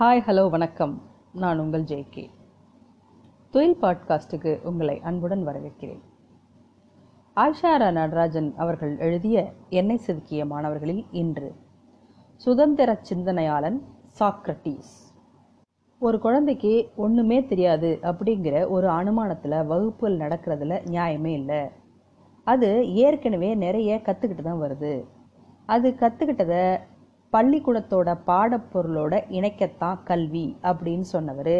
Hi hello வணக்கம். நான் உங்கள் ஜேகே தொழில் பாட்காஸ்ட்டுக்கு உங்களை அன்புடன் வரவேற்கிறேன். ஆஷாரா நடராஜன் அவர்கள் எழுதிய எண்ணெய் செதுக்கிய மாணவர்களில் இன்று சுதந்திர சிந்தனையாளன் சாக்ரட்டிஸ். ஒரு குழந்தைக்கு ஒன்றுமே தெரியாது அப்படிங்கிற ஒரு அனுமானத்தில் வகுப்புகள் நடக்கிறதுல நியாயமே இல்லை. அது ஏற்கனவே நிறைய கற்றுக்கிட்டு தான் வருது. அது கற்றுக்கிட்டதை பள்ளிக்கூடத்தோட பாடப்பொருளோட இணைக்கத்தான் கல்வி அப்படின்னு சொன்னவர்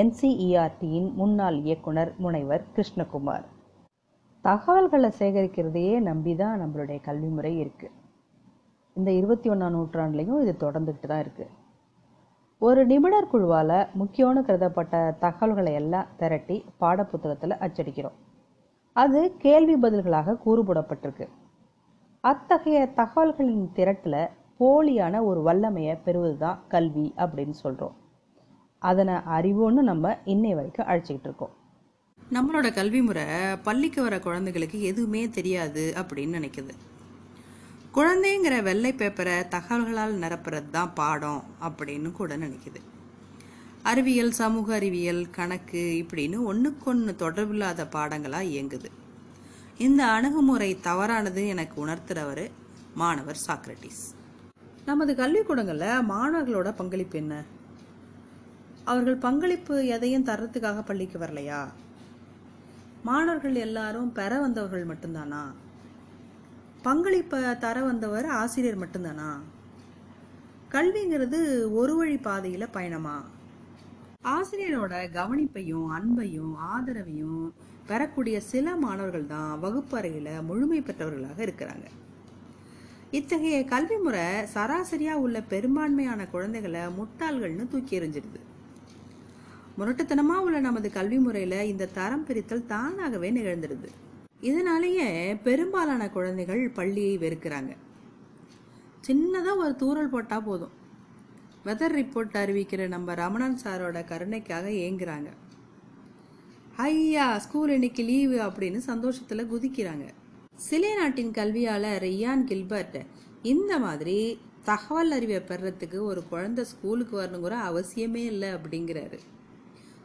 என்சிஇஆர்டியின் முன்னாள் இயக்குனர் முனைவர் கிருஷ்ணகுமார். தகவல்களை சேகரிக்கிறதையே நம்பி தான் நம்மளுடைய கல்வி முறை இருக்குது இந்த இருபத்தி ஒன்றாம் நூற்றாண்டுலேயும் இது தொடர்ந்துக்கிட்டு தான் இருக்குது ஒரு நிபுணர் குழுவால் முக்கியம்னு கருதப்பட்ட தகவல்களை எல்லாம் திரட்டி பாடப்புத்தகத்தில் அச்சடிக்கிறோம். அது கேள்வி பதில்களாக கூறுபடப்பட்டிருக்கு. அத்தகைய தகவல்களின் திரட்டில் போலியான ஒரு வல்லமையை பெறுவது தான் கல்வி அப்படின்னு சொல்கிறோம் அதனை அறிவோன்னு நம்ம இன்னை வரைக்கும் அழைச்சிக்கிட்டு இருக்கோம். நம்மளோட கல்வி முறை பள்ளிக்கு வர குழந்தைகளுக்கு எதுவுமே தெரியாது அப்படின்னு நினைக்குது. குழந்தைங்கிற வெள்ளை பேப்பரை தகவல்களால் நிரப்புறது தான் பாடம் அப்படின்னு கூட நினைக்குது. அறிவியல் சமூக அறிவியல் கணக்கு இப்படின்னு ஒன்றுக்கொன்று தொடர்பில்லாத பாடங்களாக இயங்குது. இந்த அணுகுமுறை தவறானது எனக்கு உணர்த்துறவர் மாணவர் சாக்ரட்டிஸ் நமது கல்விக்கூடங்களில் மாணவர்களோட பங்களிப்பு என்ன? அவர்கள் பங்களிப்பு எதையும் தர்றதுக்காக பள்ளிக்கு வரலையா? மாணவர்கள் எல்லாரும் பெற வந்தவர்கள் மட்டும்தானா? பங்களிப்பை தர வந்தவர் ஆசிரியர் மட்டும்தானா? கல்விங்கிறது ஒரு வழி பாதையில் பயணமா? ஆசிரியரோட கவனிப்பையும் அன்பையும் ஆதரவையும் பெறக்கூடிய சில மாணவர்கள் தான் வகுப்பறையில் முழுமை பெற்றவர்களாக இருக்கிறாங்க. இத்தகைய கல்வி முறை சராசரியா உள்ள பெரும்பான்மையான குழந்தைகளை முட்டாள்கள்னு தூக்கி எறிஞ்சிடுது. முரட்டுத்தனமா உள்ள நமது கல்வி முறையில இந்த தரம் பிரித்தல் தானாகவே நிகழ்ந்துடுது. இதனாலேயே பெரும்பாலான குழந்தைகள் பள்ளியை வெறுக்கிறாங்க. சின்னதா ஒரு தூரல் போட்டா போதும். வெதர் ரிப்போர்ட் அறிவிக்கிற நம்ம ரமணன் சாரோட கருணைக்காக ஏங்குறாங்க. ஐயா ஸ்கூல் இன்னைக்கு லீவு அப்படின்னு சந்தோஷத்துல குதிக்கிறாங்க. சிலே நாட்டின் கல்வியாளர் ரியான் கில்பர்ட் இந்த மாதிரி தகவல் அறிவை பெறத்துக்கு ஒரு குழந்தை ஸ்கூலுக்கு வரணுங்கிற அவசியமே இல்லை அப்படிங்கிறாரு.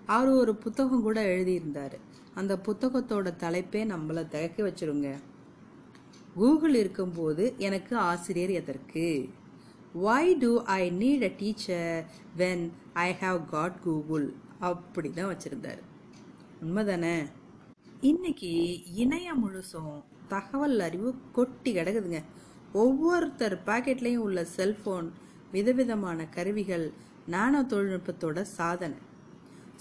அவர் ஒரு புத்தகம் கூட எழுதியிருந்தாரு. அந்த புத்தகத்தோட தலைப்பே நம்மளை திகைக்க வச்சிருங்க. கூகுள் இருக்கும்போது எனக்கு ஆசிரியர் எதற்கு? Why do I need a teacher when I have got Google அப்படி தான் வச்சிருந்தாரு. உண்மைதானே? இன்னைக்கு இணையம் முழுசும் தகவல் அறிவு கொட்டி கிடக்குதுங்க. ஒவ்வொருத்தர் பாக்கெட்லேயும் உள்ள செல்போன் விதவிதமான கருவிகள் நானோ தொழில்நுட்பத்தோட சாதனை.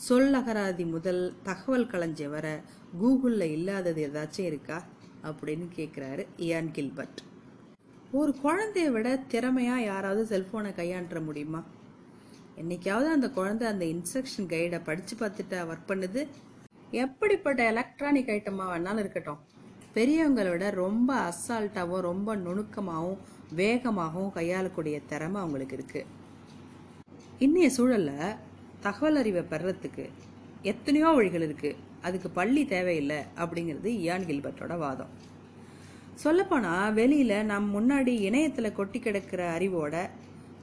சொல்லகராதி முதல் தகவல் களஞ்சி வர கூகுளில் இல்லாதது ஏதாச்சும் இருக்கா அப்படின்னு கேட்குறாரு இயான் கில்பர்ட். ஒரு குழந்தைய விட திறமையாக யாராவது செல்போனை கையாண்ட முடியுமா? என்னைக்காவது அந்த குழந்தை அந்த இன்ஸ்ட்ரக்ஷன் கைடை படித்து பார்த்துட்டா ஒர்க் பண்ணுது எப்படிப்பட்ட எலக்ட்ரானிக் ஐட்டமாக வேணாலும் இருக்கட்டும். பெரியவங்களோட ரொம்ப அசால்ட்டாகவும் ரொம்ப நுணுக்கமாகவும் வேகமாகவும் கையாளக்கூடிய திறமை அவங்களுக்கு இருக்குது இன்னைய சூழலில் தகவல் அறிவை பெறத்துக்கு எத்தனையோ வழிகள் இருக்குது அதுக்கு பள்ளி தேவையில்லை அப்படிங்கிறது இயான் கில்பர்ட்டோட வாதம். சொல்லப்போனால் வெளியில் நம் முன்னாடி இணையத்தில் கொட்டி கிடக்கிற அறிவோட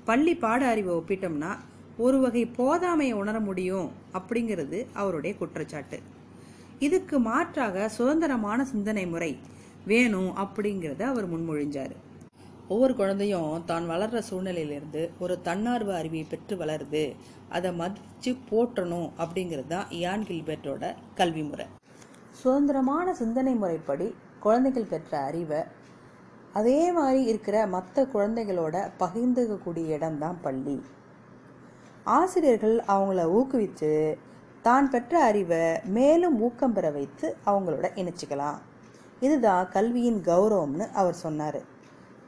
பள்ளி பாட அறிவை ஒப்பிட்டோம்னா ஒரு வகை போதாமையை உணர முடியும் அப்படிங்கிறது அவருடைய குற்றச்சாட்டு. இதுக்கு மாற்றாக சுதந்திரமான சிந்தனை முறை வேணும் அப்படிங்கிறத அவர் முன்மொழிஞ்சாரு. ஒவ்வொரு குழந்தையும் தான் வளர்ற சூழ்நிலையிலிருந்து ஒரு தன்னார்வ அறிவியை பெற்று வளருது. அதை மதிச்சு போற்றணும் அப்படிங்கிறது தான் இயான் கில்பர்ட்டோட கல்வி முறை. சுதந்திரமான சிந்தனை முறைப்படி குழந்தைகள் பெற்ற அறிவை அதே மாதிரி இருக்கிற மற்ற குழந்தைகளோட பகிர்ந்துக்கக்கூடிய இடம்தான் பள்ளி. ஆசிரியர்கள் அவங்கள ஊக்குவித்து தான் பெற்ற அறிவை மேலும் ஊக்கம் பெற வைத்து அவங்களோட இணைச்சிக்கலாம். இதுதான் கல்வியின் கௌரவம்னு அவர் சொன்னார்.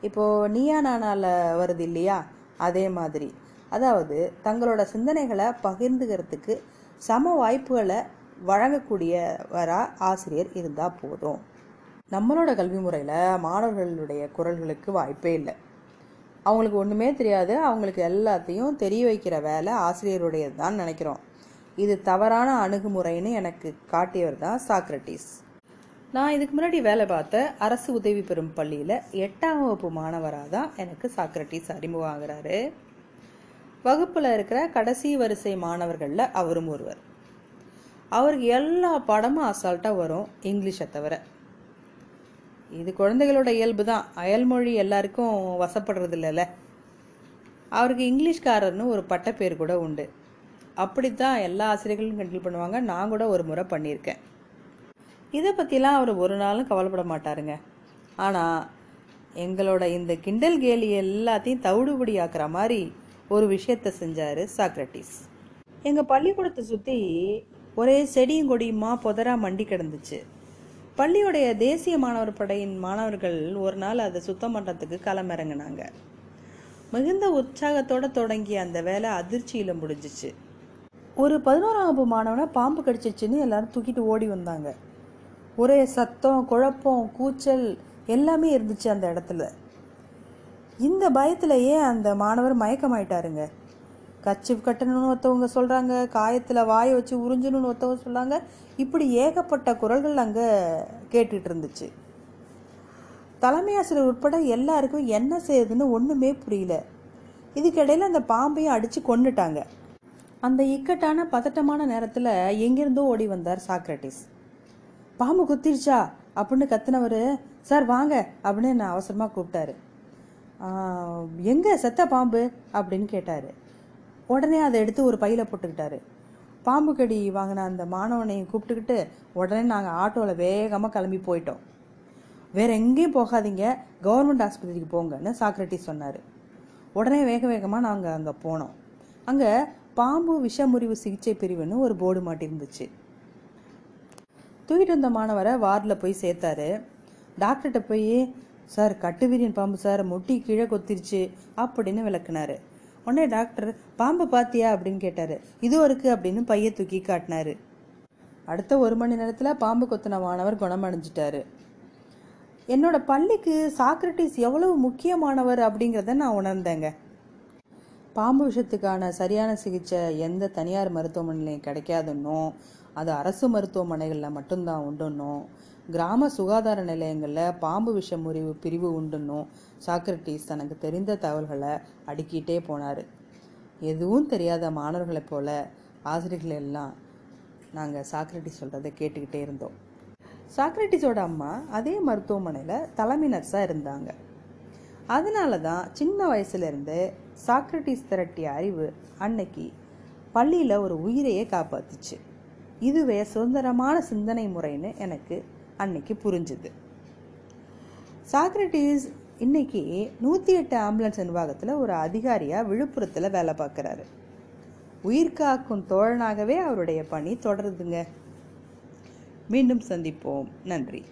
இப்போது நீயா நானால வருது இல்லையா? அதே மாதிரி. அதாவது தங்களோட சிந்தனைகளை பகிர்ந்துக்கிறதுக்கு சம வாய்ப்புகளை வழங்கக்கூடியவரா ஆசிரியர் இருந்தால் போதும். நம்மளோட கல்வி முறையில் மாணவர்களுடைய குரல்களுக்கு வாய்ப்பே இல்லை. அவங்களுக்கு ஒன்றுமே தெரியாது. அவங்களுக்கு எல்லாத்தையும் தெரிய வைக்கிற வேலை ஆசிரியருடையது தான் நினைக்கிறோம். இது தவறான அணுகுமுறைன்னு எனக்கு காட்டியவர் தான் சாக்ரட்டிஸ் நான் இதுக்கு முன்னாடி வேலை பார்த்த அரசு உதவி பெறும் பள்ளியில் எட்டாம் வகுப்பு மாணவராக தான் எனக்கு சாக்ரட்டிஸ் அறிமுகம் ஆகுறாரு. வகுப்பில் இருக்கிற கடைசி வரிசை மாணவர்களில் அவரும் ஒருவர். அவருக்கு எல்லா படமும் அசால்ட்டாக வரும் இங்கிலீஷை தவிர. இது குழந்தைகளோட இயல்பு தான் அயல்மொழி எல்லாருக்கும் வசப்படுறது இல்லைல்ல அவருக்கு இங்கிலீஷ்காரர்னு ஒரு பட்டப்பேர் கூட உண்டு. அப்படித்தான் எல்லா ஆசிரியர்களும் கண்டில் பண்ணுவாங்க. நான் கூட ஒரு முறை பண்ணியிருக்கேன். இதை பற்றிலாம் அவர் ஒரு நாளும் கவலைப்பட மாட்டாருங்க. ஆனால் எங்களோட இந்த கிண்டல் கேலி எல்லாத்தையும் தவிடுபடி ஆக்குற மாதிரி ஒரு விஷயத்த செஞ்சார் சாக்ரட்டிஸ் எங்கள் பள்ளிக்கூடத்தை சுற்றி ஒரே செடியும் கொடியுமா புதரா மண்டி கிடந்துச்சு. பள்ளியுடைய தேசிய மாணவர் படையின் மாணவர்கள் ஒரு நாள் அதை சுத்தம் பண்ணுறதுக்கு களமிறங்கினாங்க மிகுந்த உற்சாகத்தோட தொடங்கிய அந்த வேலை அதிர்ச்சியில் முடிஞ்சிச்சு. ஒரு பதினோராம் வகுப்பு மாணவனை பாம்பு கடிச்சிச்சுன்னு எல்லாரும் தூக்கிட்டு ஓடி வந்தாங்க. ஒரே சத்தம் குழப்பம் கூச்சல் எல்லாமே இருந்துச்சு அந்த இடத்துல. இந்த பயத்திலேயே அந்த மாணவர் மயக்கமாயிட்டாருங்க. கச்சிப் கட்டணும்னு ஒருத்தவங்க சொல்கிறாங்க காயத்தில் வாயை வச்சு உறிஞ்சணும்னு ஒருத்தவங்க சொல்கிறாங்க இப்படி ஏகப்பட்ட குரல்கள் அங்கே கேட்டுட்டு இருந்துச்சு. தலைமை ஆசிரியர் உட்பட எல்லாருக்கும் என்ன செய்யுதுன்னு ஒன்றுமே புரியல. இதுக்கிடையில் அந்த பாம்பையும் அடித்து கொண்டுட்டாங்க அந்த இக்கட்டான பதட்டமான நேரத்தில் எங்கிருந்தோ ஓடி வந்தார் சாக்ரட்டிஸ் பாம்பு குத்திருச்சா? அப்படின்னு கத்துனவர் சார் வாங்க அப்படின்னு நான் அவசரமாக கூப்பிட்டாரு எங்கே செத்த பாம்பு? அப்படின்னு கேட்டார். உடனே அதை எடுத்து ஒரு பையில் போட்டுக்கிட்டாரு. பாம்பு கடி வாங்கின அந்த மாணவனையும் கூப்பிட்டுக்கிட்டு உடனே நாங்கள் ஆட்டோவில் வேகமாக கிளம்பி போயிட்டோம். வேற எங்கேயும் போகாதீங்க கவர்மெண்ட் ஆஸ்பத்திரிக்கு போங்கன்னு சாக்ரட்டிஸ் சொன்னார். உடனே வேக வேகமாக நாங்கள் அங்கே போனோம். அங்கே பாம்பு விஷமுறிவு சிகிச்சை பிரிவுன்னு ஒரு போர்டு மாட்டிருந்துச்சு தூக்கிட்டு வந்த மாணவரை வார்டில் போய் சேர்த்தாரு. டாக்டர்கிட்ட போய் சார் கட்டுவீரியன் பாம்பு சார் முட்டி கீழே கொத்திருச்சு அப்படின்னு விளக்குனாரு. உடனே டாக்டர் பாம்பு பாத்தியா? அப்படின்னு கேட்டாரு. இதோ இருக்கு அப்படின்னு பைய தூக்கி காட்டினாரு. அடுத்த ஒரு மணி நேரத்தில் பாம்பு கொத்தின மாணவர் குணமடைஞ்சிட்டாரு. என்னோட பள்ளிக்கு சாக்ரட்டிஸ் எவ்வளவு முக்கியமானவர்? அப்படிங்கிறத நான் உணர்ந்தேங்க. பாம்பு விஷத்துக்கான சரியான சிகிச்சை எந்த தனியார் மருத்துவமனையிலையும் கிடைக்காதுன்னும் அது அரசு மருத்துவமனைகளில் மட்டும்தான் உண்டுன்னும் கிராம சுகாதார நிலையங்களில் பாம்பு விஷ முறிவு பிரிவு உண்டுன்னும் சாக்ரட்டிஸ் தனக்கு தெரிந்த தகவல்களை அடுக்கிட்டே போனார். எதுவும் தெரியாத மாணவர்களைப் போல ஆசிரியர்கள் எல்லாம் நாங்கள் சாக்ரட்டிஸ் சொல்கிறத கேட்டுக்கிட்டே இருந்தோம். சாக்ரட்டிஸோட அம்மா அதே மருத்துவமனையில் தலைமை நர்ஸாக இருந்தாங்க. அதனால தான் சின்ன வயசுலேருந்து சாக்ரட்டிஸ் திரட்டிய அறிவு அன்னைக்கு பள்ளியில் ஒரு உயிரையே காப்பாத்துச்சு. இதுவே சுதந்திரமான சிந்தனை முறைன்னு எனக்கு அன்னைக்கு புரிஞ்சுது. சாக்ரட்டிஸ் இன்னைக்கு நூற்றி எட்டு ஆம்புலன்ஸ் நிர்வாகத்தில் ஒரு அதிகாரியாக விழுப்புரத்தில் வேலை பார்க்குறாரு. உயிர் காக்கும் தோழனாகவே அவருடைய பணி தொடருதுங்க. மீண்டும் சந்திப்போம். நன்றி.